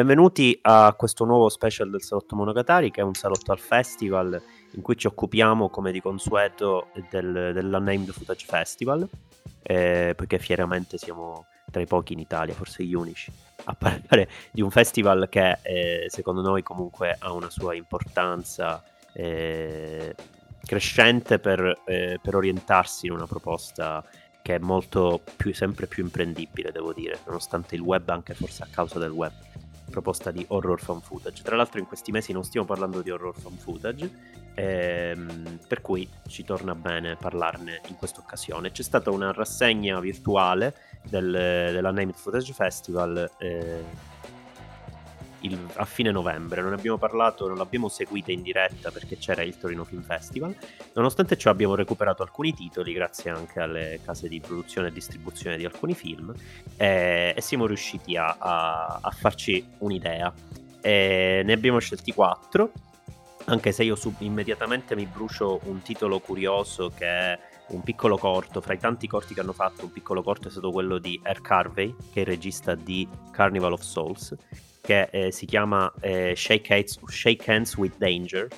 Benvenuti a questo nuovo special del Salotto Monogatari, che è un salotto al festival in cui ci occupiamo, come di consueto, del, dell'Unnamed Footage Festival, eh, perché fieramente siamo tra i pochi in Italia, forse gli unici, a parlare di un festival che eh, secondo noi comunque ha una sua importanza eh, crescente per, eh, per orientarsi in una proposta che è molto più, sempre più imprendibile, devo dire, nonostante il web, anche forse a causa del web proposta di horror fan footage. Tra l'altro in questi mesi non stiamo parlando di horror fan footage, ehm, per cui ci torna bene parlarne in questa occasione. C'è stata una rassegna virtuale del, della Named Footage Festival eh, il, a fine novembre. Non abbiamo parlato, non l'abbiamo seguita in diretta perché c'era il Torino Film Festival. Nonostante ciò abbiamo recuperato alcuni titoli grazie anche alle case di produzione e distribuzione di alcuni film eh, e siamo riusciti a, a, a farci un'idea. E ne abbiamo scelti quattro, anche se io sub- immediatamente mi brucio un titolo curioso che è un piccolo corto, fra i tanti corti che hanno fatto, un piccolo corto è stato quello di R. Carvey, che è il regista di Carnival of Souls, che eh, si chiama eh, Shake, Hands, Shake, Hands, with Danger.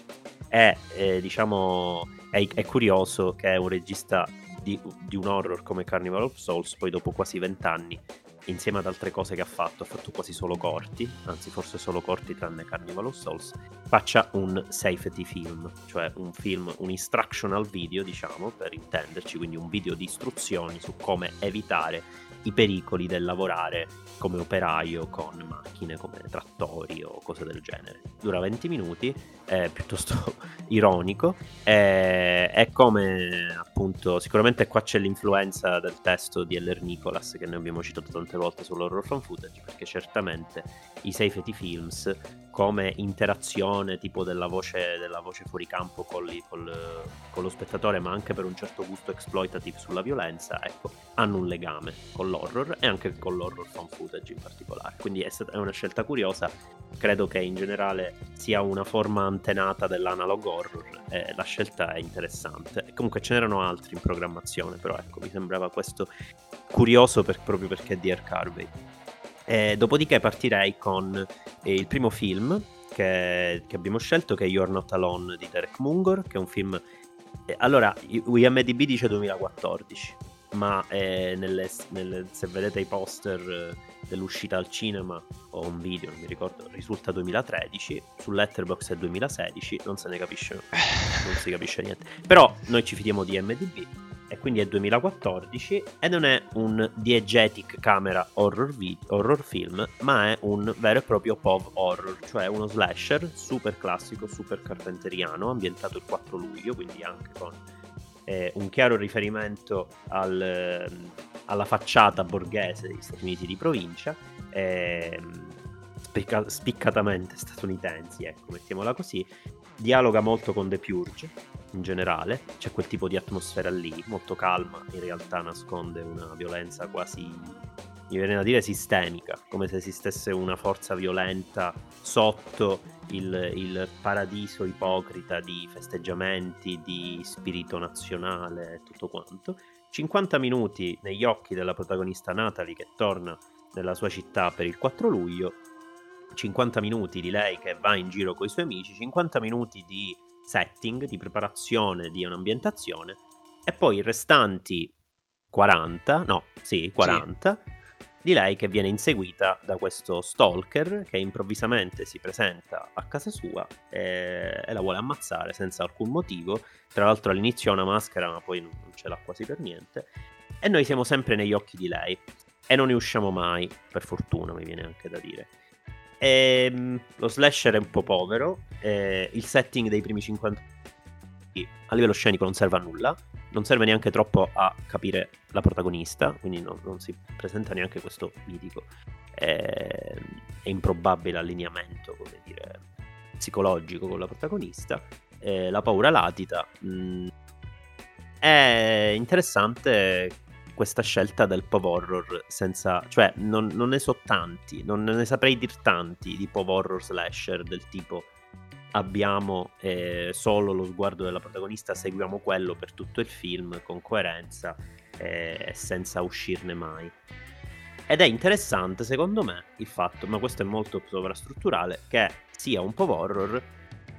È, eh, diciamo, è, è, curioso che è un regista di, di, un horror come Carnival of Souls, poi dopo quasi vent'anni, insieme ad altre cose che ha fatto, ha fatto quasi solo corti, anzi forse solo corti tranne Carnival of Souls, faccia un safety film, cioè un film, un instructional video, diciamo, per intenderci, quindi un video di istruzioni su come evitare i pericoli del lavorare come operaio con macchine come trattori o cose del genere. Dura 20 minuti, è piuttosto ironico, è, è, come appunto, sicuramente qua c'è l'influenza del testo di Eller Nicholas che noi abbiamo citato tante volte sull'horror fan footage, perché certamente i safety films come interazione tipo della voce, della voce fuori campo con, li, col, con, lo spettatore, ma anche per un certo gusto exploitative sulla violenza, ecco, hanno un legame con l'horror e anche con l'horror fan footage in particolare. Quindi è, è una scelta curiosa, credo che in generale sia una forma antenata dell'analog horror e la scelta è interessante. E comunque ce n'erano altri in programmazione, però ecco, mi sembrava questo curioso per, proprio perché è di R. Carvey. E dopodiché partirei con eh, il primo film che, che, abbiamo scelto, che è You're Not Alone di Derek Mungor, che è un film... Eh, allora, IMDB dice 2014, ma eh, nelle, nelle, se vedete i poster eh, dell'uscita al cinema o un video, non mi ricordo, risulta 2013, su Letterboxd è 2016, non se ne capisce, non si capisce niente. Però noi ci fidiamo di IMDB e quindi è 2014 e non è un diegetic camera horror, vi- horror film, ma è un vero e proprio POV horror, cioè uno slasher super classico, super carpenteriano, ambientato il 4 luglio, quindi anche con eh, un chiaro riferimento al, eh, alla facciata borghese degli Stati Uniti di provincia. Eh, spicca- spiccatamente statunitensi, ecco, mettiamola così, dialoga molto con The Purge in generale, c'è quel tipo di atmosfera lì, molto calma, in realtà nasconde una violenza quasi, mi viene da dire, sistemica, come se esistesse una forza violenta sotto il, il paradiso ipocrita di festeggiamenti, di spirito nazionale e tutto quanto. 50 minuti negli occhi della protagonista Natalie che torna nella sua città per il 4 luglio 50 minuti di lei che va in giro con i suoi amici, 50 minuti di setting, di preparazione di un'ambientazione e poi i restanti 40, no, sì, 40 sì. di lei che viene inseguita da questo stalker che improvvisamente si presenta a casa sua e, e la vuole ammazzare senza alcun motivo. Tra l'altro all'inizio ha una maschera ma poi non ce l'ha quasi per niente. E noi siamo sempre negli occhi di lei e non ne usciamo mai, per fortuna mi viene anche da dire. Ehm, lo slasher è un po' povero. Eh, il setting dei primi 50 a livello scenico non serve a nulla. Non serve neanche troppo a capire la protagonista, quindi no, non si presenta neanche questo mitico e eh, improbabile allineamento, come dire, psicologico con la protagonista. Eh, la paura latita. Mm, è interessante questa scelta del pov horror senza... cioè non, non, ne so tanti, non ne saprei dir tanti di pov horror slasher del tipo abbiamo eh, solo lo sguardo della protagonista, seguiamo quello per tutto il film con coerenza eh, e eh, senza uscirne mai. Ed è interessante, secondo me, il fatto, ma questo è molto sovrastrutturale, che sia un po' horror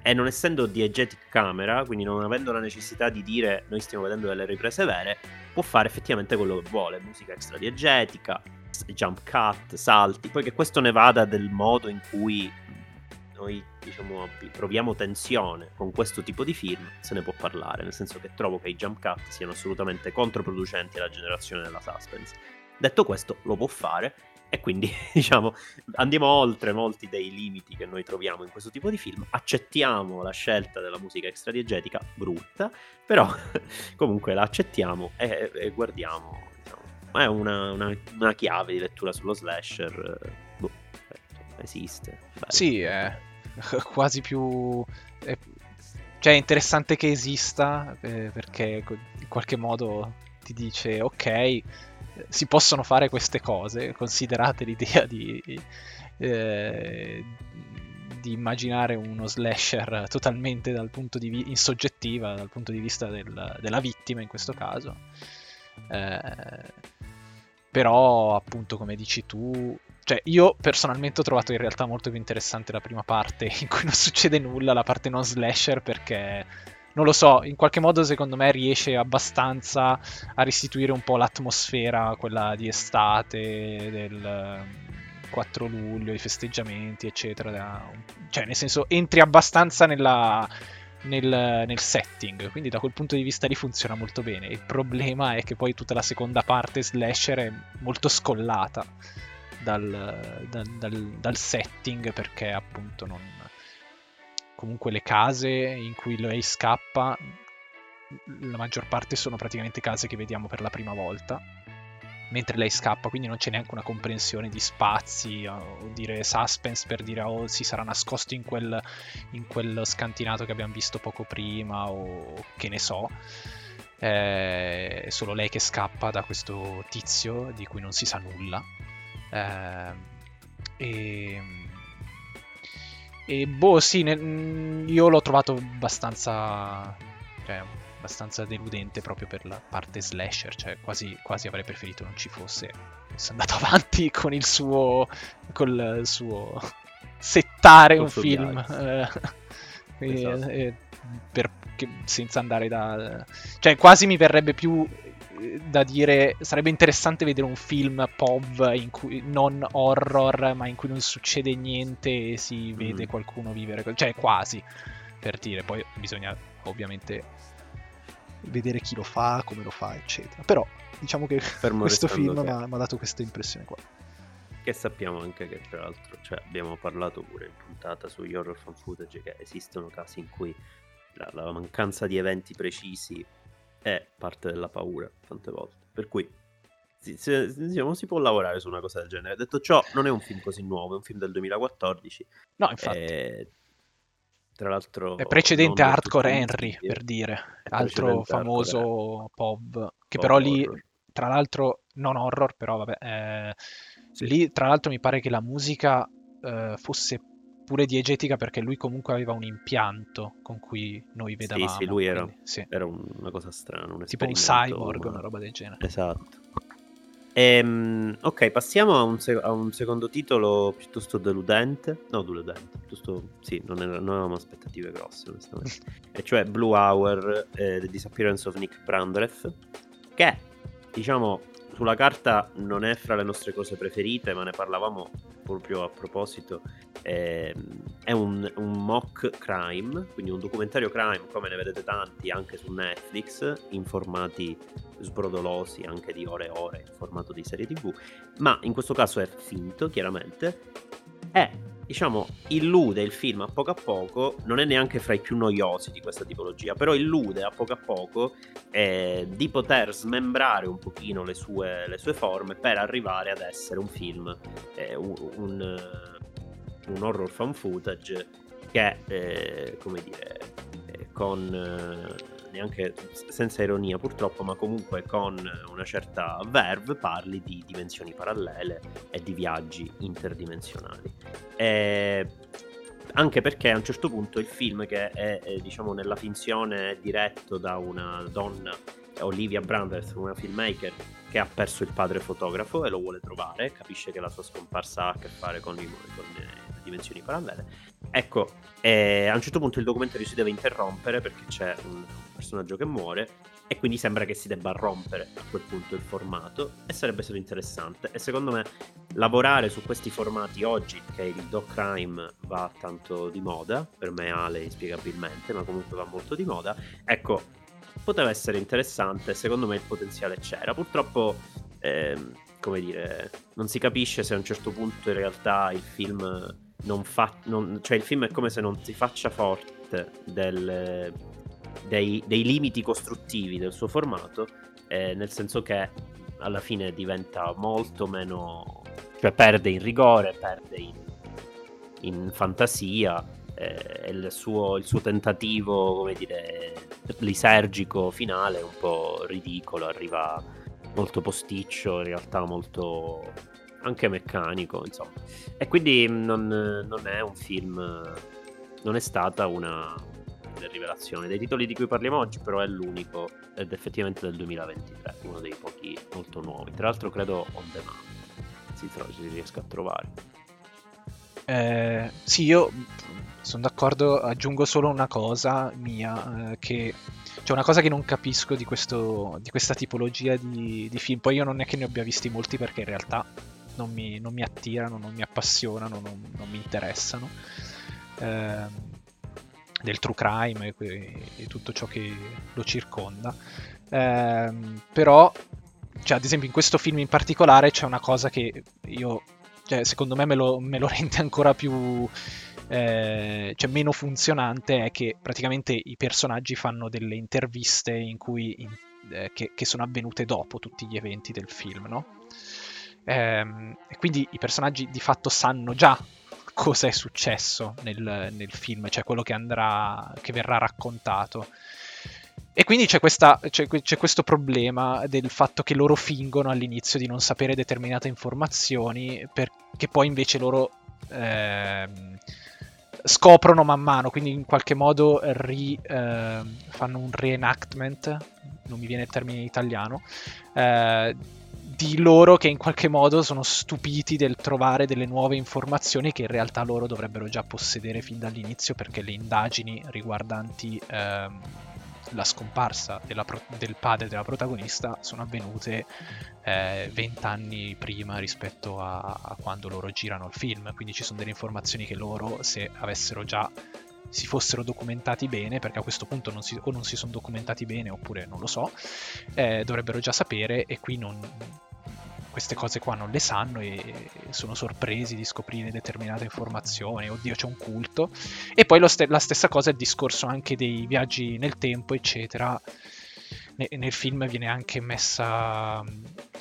e non essendo diegetic camera, quindi non avendo la necessità di dire noi stiamo vedendo delle riprese vere, può fare effettivamente quello che vuole, musica extra diegetica, jump cut, salti, poi che questo ne vada del modo in cui noi diciamo proviamo tensione con questo tipo di film, se ne può parlare, nel senso che trovo che i jump cut siano assolutamente controproducenti alla generazione della suspense. Detto questo, lo può fare e quindi diciamo andiamo oltre molti dei limiti che noi troviamo in questo tipo di film, accettiamo la scelta della musica extradiegetica brutta, però comunque la accettiamo e, e guardiamo, diciamo, è una, una, una, chiave di lettura sullo slasher, boh, esiste. Bello. Sì, è quasi più... È, cioè è interessante che esista eh, perché in qualche modo ti dice ok si possono fare queste cose, considerate l'idea di, eh, di immaginare uno slasher totalmente dal punto di vista, in soggettiva, dal punto di vista del, della vittima in questo caso. Eh, però, appunto, come dici tu, cioè io personalmente ho trovato in realtà molto più interessante la prima parte in cui non succede nulla, la parte non slasher, perché non lo so, in qualche modo secondo me riesce abbastanza a restituire un po' l'atmosfera, quella di estate, del 4 mm, luglio, i festeggiamenti, eccetera. Cioè, nel senso, entri abbastanza nella, nel, nel, setting, quindi da quel punto di vista lì funziona molto bene. Il problema è che poi tutta la seconda parte slasher è molto scollata dal, dal, dal, dal setting perché appunto non comunque le case in cui lei scappa, la maggior parte sono praticamente case che vediamo per la prima volta. Mentre lei scappa, quindi non c'è neanche una comprensione di spazi o dire suspense per dire oh si sarà nascosto in quel, in quel scantinato che abbiamo visto poco prima o che ne so. È solo lei che scappa da questo tizio di cui non si sa nulla. Eh, e e boh, sì, ne, mm, io l'ho trovato abbastanza. Cioè, abbastanza deludente proprio per la parte slasher. Cioè, quasi, quasi avrei preferito non ci fosse. Fosse andato avanti con il suo. col suo. settare un film. Eh, esatto. eh, per, che, senza andare da. Cioè, quasi mi verrebbe più da dire sarebbe interessante vedere un film POV cui, non horror ma in cui non succede niente e si vede mm. qualcuno vivere cioè quasi per dire. Poi bisogna ovviamente vedere chi lo fa come lo fa eccetera. Però diciamo che Fermo questo film mi ha dato questa impressione qua. Che sappiamo anche che tra l'altro cioè, abbiamo parlato pure in puntata sugli horror fan footage che esistono casi in cui la, la mancanza di eventi precisi è parte della paura tante volte. Per cui si, si, diciamo, si può lavorare su una cosa del genere. Detto ciò, non è un film così nuovo, è un film del 2014. No, infatti. E, tra l'altro... È precedente a Hardcore Henry, per dire. Altro famoso POV, che però lì, horror. tra l'altro, non horror, però vabbè... Eh, sì. Lì, tra l'altro, mi pare che la musica eh, fosse pure diegetica perché lui comunque aveva un impianto con cui noi vedevamo. Sì, sì, lui era, quindi, sì. era una cosa strana. Un tipo un cyborg, una roba del genere. Esatto. Ehm, ok, passiamo a un, sec- a un, secondo titolo piuttosto deludente. No, deludente, piuttosto sì, non, era, non avevamo aspettative grosse, onestamente. e cioè Blue Hour, eh, The Disappearance of Nick Brandreth, che diciamo sulla carta non è fra le nostre cose preferite, ma ne parlavamo proprio a proposito. Eh, è un, un, mock crime, quindi un documentario crime, come ne vedete tanti anche su Netflix, in formati sbrodolosi, anche di ore e ore, in formato di serie TV, ma in questo caso è finto, chiaramente. È diciamo, illude il film a poco a poco, non è neanche fra i più noiosi di questa tipologia, però illude a poco a poco eh, di poter smembrare un pochino le sue, le sue, forme per arrivare ad essere un film, eh, un, un, un, horror fan footage che, eh, come dire, eh, con eh, neanche senza ironia purtroppo, ma comunque con una certa verve parli di dimensioni parallele e di viaggi interdimensionali. E anche perché a un certo punto il film che è, è diciamo nella finzione diretto da una donna Olivia Branders, una filmmaker che ha perso il padre fotografo e lo vuole trovare, capisce che la sua scomparsa ha a che fare con, i, con dimensioni parallele. Ecco, eh, a un certo punto il documentario si deve interrompere perché c'è un personaggio che muore e quindi sembra che si debba rompere a quel punto il formato e sarebbe stato interessante e secondo me lavorare su questi formati oggi che il doc crime va tanto di moda per me Ale inspiegabilmente ma comunque va molto di moda ecco poteva essere interessante secondo me il potenziale c'era purtroppo ehm, come dire non si capisce se a un certo punto in realtà il film non fa non, cioè il film è come se non si faccia forte del dei, dei limiti costruttivi del suo formato, eh, nel senso che alla fine diventa molto meno... cioè perde in rigore, perde in, in fantasia, eh, il, suo, il, suo, tentativo, come dire, lisergico finale è un po' ridicolo, arriva molto posticcio, in realtà molto anche meccanico, insomma. E quindi non, non è un film, non è stata una, rivelazione. Dei titoli di cui parliamo oggi, però, è l'unico ed effettivamente del 2023, uno dei pochi molto nuovi. Tra l'altro, credo on demand si, tro- si riesca a trovare. Eh, sì, io sono d'accordo, aggiungo solo una cosa mia, eh, che cioè una cosa che non capisco di, questo, di questa tipologia di, di, film. Poi io non è che ne abbia visti molti perché in realtà non mi, non mi attirano, non mi appassionano, non, non mi interessano. Eh, del true crime e, e tutto ciò che lo circonda. Eh, però, cioè, ad esempio, in questo film in particolare c'è una cosa che io, cioè, secondo me, me lo, me lo rende ancora più. Eh, cioè meno funzionante è che praticamente i personaggi fanno delle interviste in cui in, eh, che, che, sono avvenute dopo tutti gli eventi del film, no? Ehm, e quindi i personaggi di fatto sanno già cosa è successo nel, nel film, cioè quello che, andrà, che verrà raccontato. E quindi c'è, questa, c'è, c'è, questo problema del fatto che loro fingono all'inizio di non sapere determinate informazioni, perché poi invece loro eh, scoprono man mano, quindi in qualche modo ri, eh, fanno un reenactment, non mi viene il termine in italiano, eh, di loro che in qualche modo sono stupiti del trovare delle nuove informazioni che in realtà loro dovrebbero già possedere fin dall'inizio perché le indagini riguardanti ehm, la scomparsa pro- del padre della protagonista sono avvenute eh, vent'anni prima rispetto a-, a quando loro girano il film. Quindi ci sono delle informazioni che loro se avessero già si fossero documentati bene, perché a questo punto non si, o non si sono documentati bene oppure non lo so, eh, dovrebbero già sapere e qui non, queste cose qua non le sanno e sono sorpresi di scoprire determinate informazioni, oddio c'è un culto. E poi st- la stessa cosa è il discorso anche dei viaggi nel tempo, eccetera. Ne- nel film viene anche messa,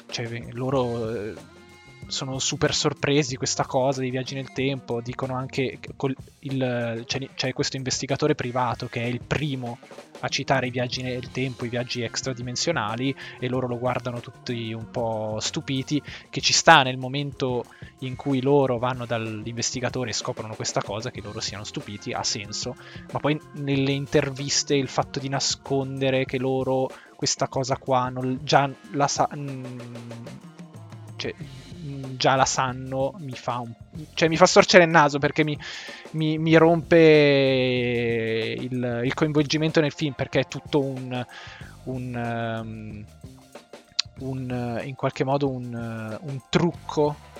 cioè loro eh, sono super sorpresi di questa cosa dei viaggi nel tempo. Dicono anche che il, c'è, c'è, questo investigatore privato che è il primo a citare i viaggi nel tempo, i viaggi extradimensionali, e loro lo guardano tutti un po' stupiti. Che ci sta nel momento in cui loro vanno dall'investigatore e scoprono questa cosa, che loro siano stupiti, ha senso. Ma poi nelle interviste il fatto di nascondere che loro questa cosa qua non, già la sa. Mm, cioè, Già la sanno, mi fa, un, cioè, mi fa storcere il naso perché mi, mi, mi rompe il, il, coinvolgimento nel film perché è tutto un, un, um, un in qualche modo un, un trucco.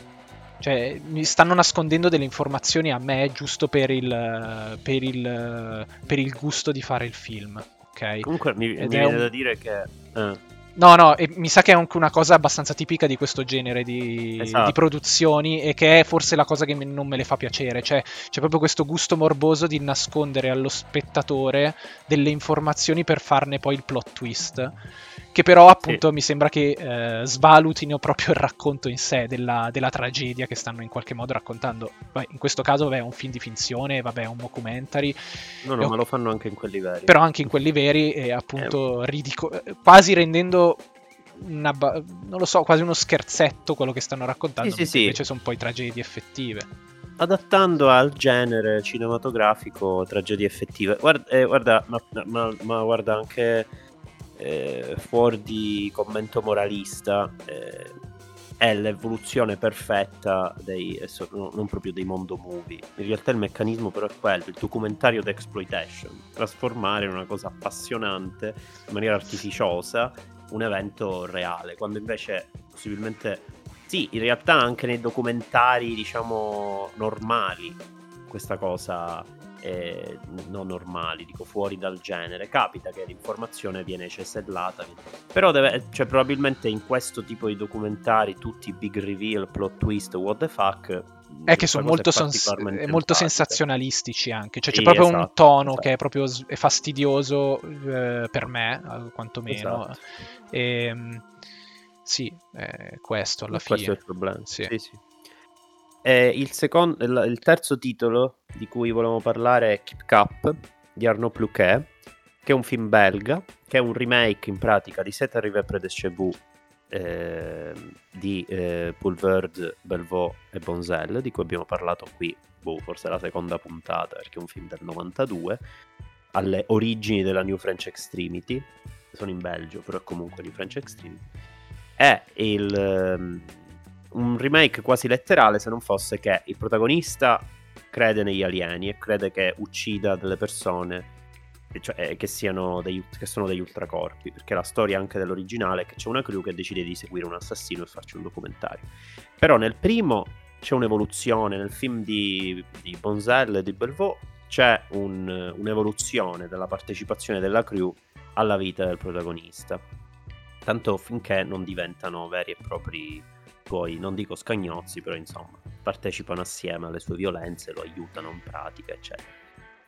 Cioè mi stanno nascondendo delle informazioni a me giusto per il, per il, per il gusto di fare il film ok? Comunque mi, mi viene un... da dire che eh No, no, e mi sa che è anche una cosa abbastanza tipica di questo genere di, esatto. di, produzioni e che è forse la cosa che non me le fa piacere. Cioè, c'è proprio questo gusto morboso di nascondere allo spettatore delle informazioni per farne poi il plot twist che però appunto sì. mi sembra che eh, svalutino proprio il racconto in sé della, della, tragedia che stanno in qualche modo raccontando. Beh, in questo caso vabbè, è un film di finzione, vabbè, è un documentary. No, no, ma lo fanno anche in quelli veri. Però anche in quelli veri è appunto eh. ridico- quasi rendendo una, non lo so, quasi uno scherzetto quello che stanno raccontando, sì, sì, sì. invece sono poi tragedie effettive. adattando al genere cinematografico tragedie effettive. Guarda, eh, guarda ma, ma, ma, guarda anche eh, fuori di commento moralista. Eh, è l'evoluzione perfetta dei, non proprio dei mondo movie. In realtà il meccanismo però è quello, il documentario d'exploitation, trasformare in una cosa appassionante, in maniera artificiosa, un evento reale, quando invece possibilmente sì, in realtà anche nei documentari, diciamo, normali, questa cosa eh, non normali, dico fuori dal genere. Capita che l'informazione viene cesellata, però deve, cioè, probabilmente in questo tipo di documentari tutti i big reveal, plot twist, what the fuck. È che sono molto, sens- molto sensazionalistici anche, cioè sì, c'è proprio esatto, un tono esatto. che è proprio è fastidioso eh, per me, quantomeno. Esatto. E, ehm, sì, è questo alla questo fine. Questo è il problema. Sì, sì. Eh, il, secondo, il, terzo titolo di cui volevamo parlare è Keep Cup di Arnaud Pluquet, che è un film belga, che è un remake in pratica di Set Arrivé près des Chevaux eh, di eh, Poulvord, Belvaux e Bonzel, di cui abbiamo parlato qui, boh, forse la seconda puntata, perché è un film del 92, alle origini della New French Extremity, sono in Belgio, però è comunque New French Extremity. È il... Um, un remake quasi letterale se non fosse che il protagonista crede negli alieni e crede che uccida delle persone cioè, eh, che, degli, che, sono degli ultracorpi, perché la storia anche dell'originale è che c'è una crew che decide di seguire un assassino e farci un documentario. Però nel primo c'è un'evoluzione, nel film di, di Bonzel e di Belvaux c'è un, un'evoluzione della partecipazione della crew alla vita del protagonista, tanto finché non diventano veri e propri poi non dico scagnozzi, però insomma, partecipano assieme alle sue violenze, lo aiutano in pratica, eccetera.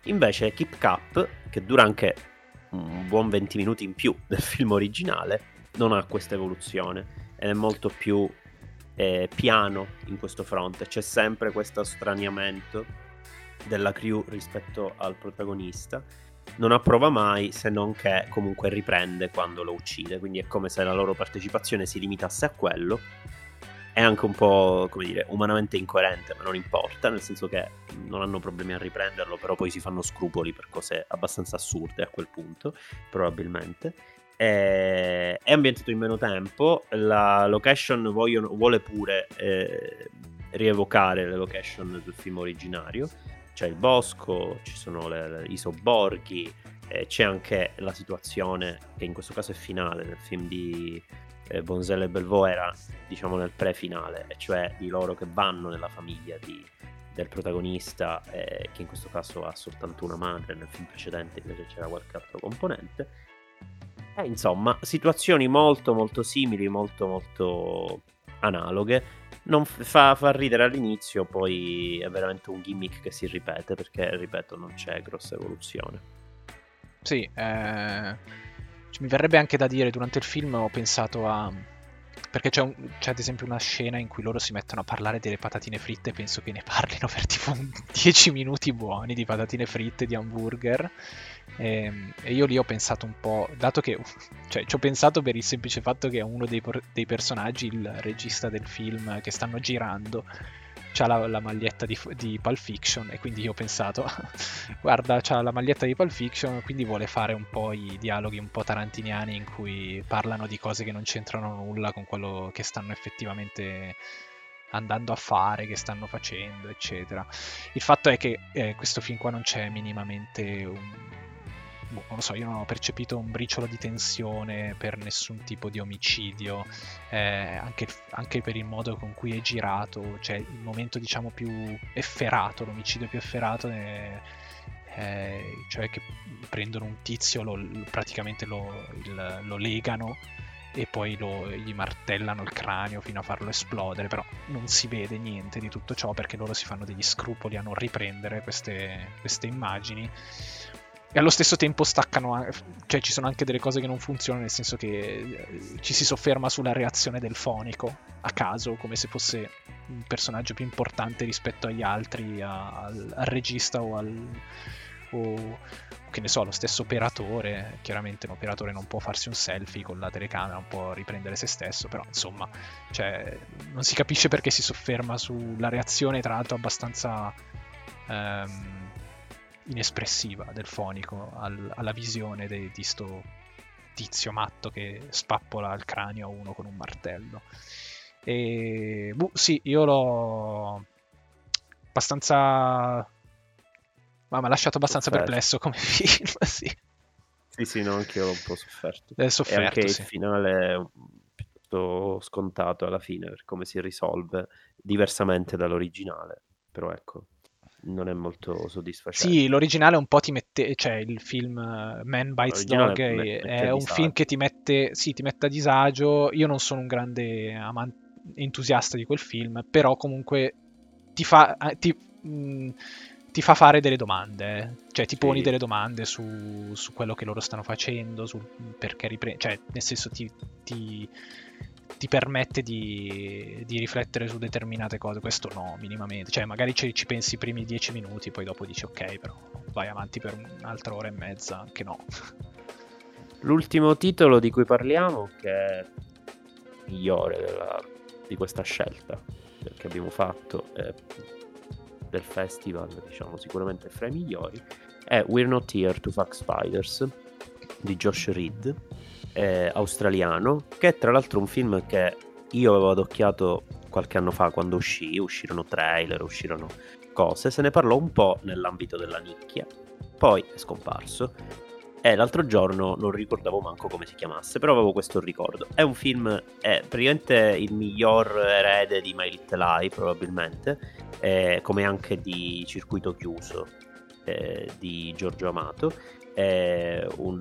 Invece Keep Cup, che dura anche un buon 20 minuti in più del film originale, non ha questa evoluzione ed è molto più eh, piano in questo fronte. C'è sempre questo straniamento della crew rispetto al protagonista. Non approva mai se non che comunque riprende quando lo uccide, quindi è come se la loro partecipazione si limitasse a quello è anche un po', come dire, umanamente incoerente, ma non importa, nel senso che non hanno problemi a riprenderlo, però poi si fanno scrupoli per cose abbastanza assurde a quel punto, probabilmente. È, è ambientato in meno tempo, la location vogliono, vuole pure eh, rievocare le location del film originario, c'è il bosco, ci sono le, le, i sobborghi, eh, c'è anche la situazione che in questo caso è finale nel film di eh, Bonzel e Belvaux era diciamo nel pre-finale, cioè di loro che vanno nella famiglia di, del protagonista, eh, che in questo caso ha soltanto una madre, nel film precedente invece c'era qualche altro componente. E insomma, situazioni molto molto simili, molto molto analoghe. Non fa, fa ridere all'inizio, poi è veramente un gimmick che si ripete perché, ripeto, non c'è grossa evoluzione. Sì, eh cioè, mi verrebbe anche da dire, durante il film ho pensato a... Perché c'è, un, c'è, ad esempio una scena in cui loro si mettono a parlare delle patatine fritte, penso che ne parlino per tipo 10 minuti buoni di patatine fritte, di hamburger. E, ehm, e, io lì ho pensato un po', dato che cioè, ci ho pensato per il semplice fatto che è uno dei, dei personaggi, il regista del film che stanno girando, c'ha la, la maglietta di, di, Pulp Fiction e quindi io ho pensato, guarda, c'ha la maglietta di Pulp Fiction, quindi vuole fare un po' i dialoghi un po' tarantiniani in cui parlano di cose che non c'entrano nulla con quello che stanno effettivamente andando a fare, che stanno facendo, eccetera. Il fatto è che eh, questo film qua non c'è minimamente un, boh, non lo so, io non ho percepito un briciolo di tensione per nessun tipo di omicidio, eh, anche, anche, per il modo con cui è girato, cioè il momento diciamo più efferato, l'omicidio più efferato è, è cioè che prendono un tizio, lo, praticamente lo, il, lo legano e poi lo, gli martellano il cranio fino a farlo esplodere, però non si vede niente di tutto ciò perché loro si fanno degli scrupoli a non riprendere queste, queste immagini e allo stesso tempo staccano, cioè ci sono anche delle cose che non funzionano, nel senso che eh, ci si sofferma sulla reazione del fonico a caso, come se fosse un personaggio più importante rispetto agli altri, al, al, regista o al, o che ne so, lo stesso operatore, chiaramente un operatore non può farsi un selfie con la telecamera, non può riprendere se stesso, però insomma, cioè, non si capisce perché si sofferma sulla reazione, tra l'altro abbastanza ehm, inespressiva del fonico al, alla visione di sto tizio matto che spappola il cranio a uno con un martello. E buh, sì, io l'ho abbastanza ma mi ha lasciato abbastanza sofferto. perplesso come film, sì. Sì, sì, no, anche io l'ho un po' sofferto. È sofferto e anche sì. il finale è piuttosto scontato alla fine per come si risolve, diversamente dall'originale. Però ecco, non è molto soddisfacente. Sì, l'originale un po' ti mette, cioè il film uh, Man Bites Dog è, è un film che ti mette, sì, ti mette a disagio. Io non sono un grande amante, entusiasta di quel film, però comunque ti fa... Eh, ti, mh, mm, ti fa fare delle domande, cioè ti poni delle domande su, su, quello che loro stanno facendo, su perché riprende, cioè nel senso ti, ti, ti permette di, di, riflettere su determinate cose, questo no, minimamente, cioè magari ci, ci, pensi i primi dieci minuti, poi dopo dici ok, però vai avanti per un'altra ora e mezza, anche no. L'ultimo titolo di cui parliamo, che è migliore della, di questa scelta che abbiamo fatto, è del festival, diciamo sicuramente fra i migliori, è We're Not Here to Fuck Spiders di Josh Reed, eh, australiano, che è tra l'altro un film che io avevo adocchiato qualche anno fa quando uscì, uscirono trailer, uscirono cose, se ne parlò un po' nell'ambito della nicchia, poi è scomparso e l'altro giorno non ricordavo manco come si chiamasse, però avevo questo ricordo. È un film, è praticamente il miglior erede di My Little Lie, probabilmente, eh, come anche di Circuito Chiuso eh, di Giorgio Amato. È un,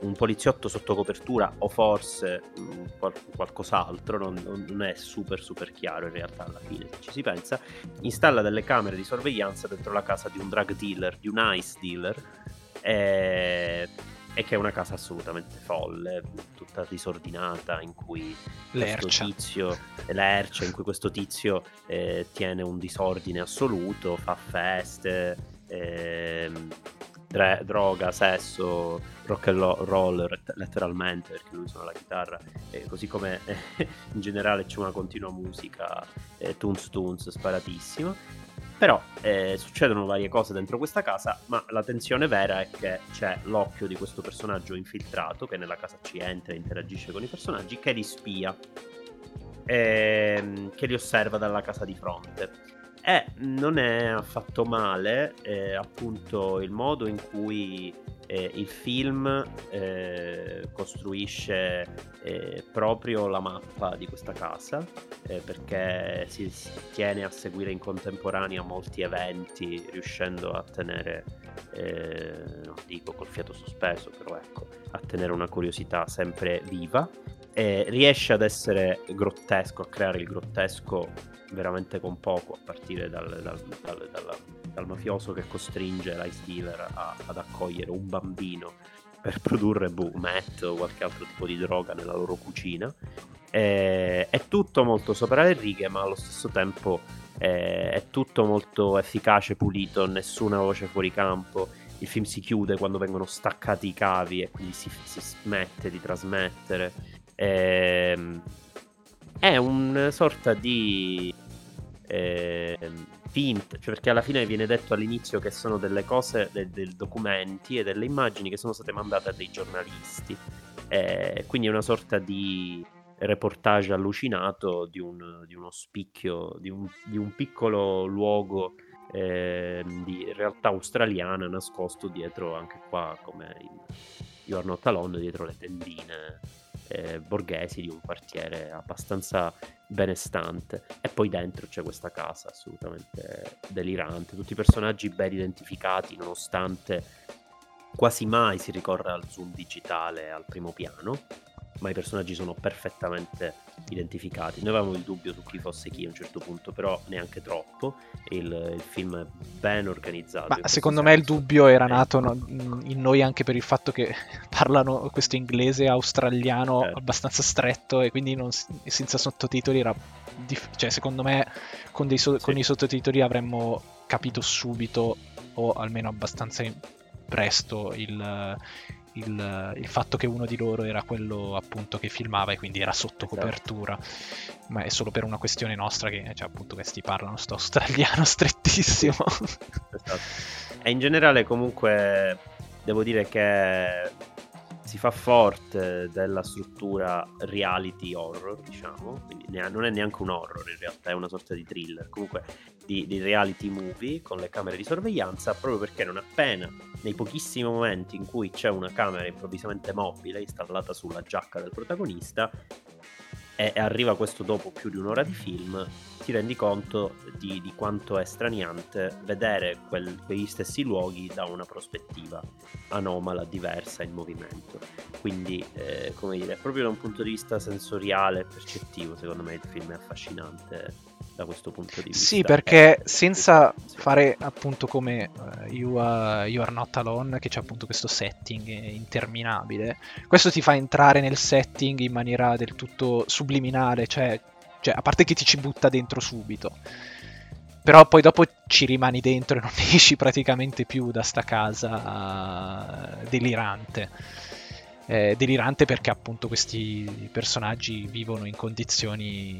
un, poliziotto sotto copertura o forse um, qual- qualcos'altro, non, non, è super super chiaro in realtà alla fine se ci si pensa, installa delle camere di sorveglianza dentro la casa di un drug dealer, di un ice dealer e, e che è una casa assolutamente folle, tutta disordinata, in cui Lercia. questo tizio, lercia, in cui questo tizio eh, tiene un disordine assoluto, fa feste, eh, dre- droga, sesso, rock and roll letteralmente perché lui suona la chitarra, eh, così come in generale c'è una continua musica, eh, tunes tunes sparatissima però eh, succedono varie cose dentro questa casa, ma la tensione vera è che c'è l'occhio di questo personaggio infiltrato che nella casa ci entra e interagisce con i personaggi, che li spia, ehm, che li osserva dalla casa di fronte. E non è affatto male eh, appunto il modo in cui eh, il film eh, costruisce eh, proprio la mappa di questa casa eh, perché si, si, tiene a seguire in contemporanea molti eventi riuscendo a tenere eh, non dico col fiato sospeso però ecco a tenere una curiosità sempre viva riesce ad essere grottesco a creare il grottesco veramente con poco a partire dal, dal, dal, dal mafioso che costringe l'Ice Dealer a, ad accogliere un bambino per produrre boh, meth o qualche altro tipo di droga nella loro cucina. E, è tutto molto sopra le righe, ma allo stesso tempo è, è tutto molto efficace, pulito, nessuna voce fuori campo. Il film si chiude quando vengono staccati i cavi e quindi si, si smette di trasmettere. Ehm, è una sorta di eh, finte, cioè perché alla fine viene detto all'inizio che sono delle cose, dei, dei documenti e delle immagini che sono state mandate a dei giornalisti. Eh, quindi è una sorta di reportage allucinato di, un, di uno spicchio, di un, di un piccolo luogo eh, di realtà australiana nascosto dietro anche qua come in You Are Not Alone, dietro le tendine eh, borghesi di un quartiere abbastanza benestante. E poi dentro c'è questa casa assolutamente delirante, tutti i personaggi ben identificati nonostante quasi mai si ricorre al zoom digitale al primo piano ma i personaggi sono perfettamente identificati. Noi avevamo il dubbio su chi fosse chi a un certo punto, però neanche troppo. Il, il film è ben organizzato. Ma secondo me il dubbio era nato no, in noi anche per il fatto che parlano questo inglese australiano eh. abbastanza stretto e quindi non, senza sottotitoli era... Dif- cioè secondo me con, so- sì. con i sottotitoli avremmo capito subito o almeno abbastanza presto il, il, il, fatto che uno di loro era quello appunto che filmava e quindi era sotto esatto. copertura, ma è solo per una questione nostra che cioè, appunto questi parlano sto australiano strettissimo. Esatto. E in generale comunque devo dire che si fa forte della struttura reality horror, diciamo, quindi non è neanche un horror in realtà, è una sorta di thriller, comunque di, di, reality movie con le camere di sorveglianza, proprio perché non appena, nei pochissimi momenti in cui c'è una camera improvvisamente mobile installata sulla giacca del protagonista, e, arriva questo dopo più di un'ora di film, ti rendi conto di, di quanto è straniante vedere quel, quegli stessi luoghi da una prospettiva anomala, diversa in movimento. Quindi, eh, come dire, proprio da un punto di vista sensoriale e percettivo, secondo me il film è affascinante da questo punto di vista. Sì, perché senza fare appunto come uh, you, are, you, Are, Not Alone, che c'è appunto questo setting interminabile, questo ti fa entrare nel setting in maniera del tutto subliminale, cioè, cioè a parte che ti ci butta dentro subito. Però poi dopo ci rimani dentro e non esci praticamente più da sta casa uh, delirante. Eh, delirante perché appunto questi personaggi vivono in condizioni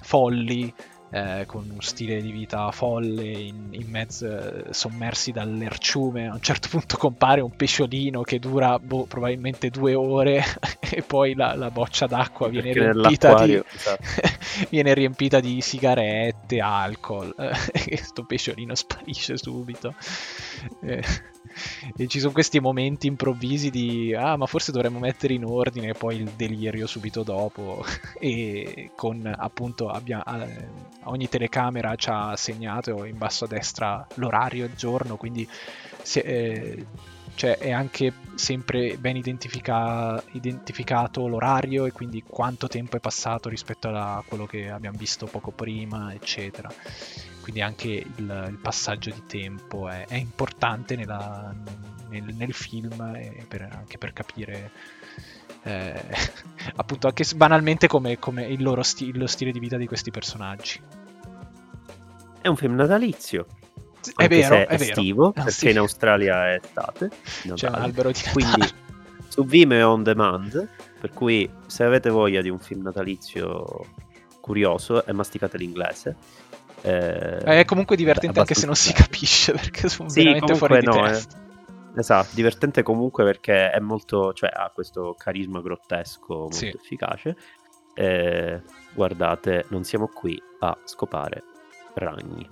folli, eh, con uno stile di vita folle, in, in mezzo eh, sommersi dall'erciume. A un certo punto compare un pesciolino che dura boh, probabilmente due ore e poi la, la boccia d'acqua viene riempita, di, esatto. viene riempita di sigarette, alcol e questo pesciolino sparisce subito. Eh, e ci sono questi momenti improvvisi di ah ma forse dovremmo mettere in ordine e poi il delirio subito dopo. E con appunto abbia, ogni telecamera ci ha segnato in basso a destra l'orario il giorno quindi se, eh, cioè è anche sempre ben identifica- identificato l'orario e quindi quanto tempo è passato rispetto a quello che abbiamo visto poco prima eccetera quindi anche il, il passaggio di tempo è, è importante nella, nel, nel, film per, anche per capire eh, appunto anche banalmente come, come il loro sti- lo stile di vita di questi personaggi. È un film natalizio. È vero, è, estivo, vero. perché sì. in Australia è estate. C'è un albero di Natale. Quindi su Vimeo on demand, per cui se avete voglia di un film natalizio curioso e masticate l'inglese, eh, è comunque divertente anche se non si capisce perché sono sì, veramente fuori di no, testa. È... Esatto, divertente comunque perché è molto, cioè ha questo carisma grottesco molto sì. efficace. Eh, guardate, non siamo qui a scopare ragni.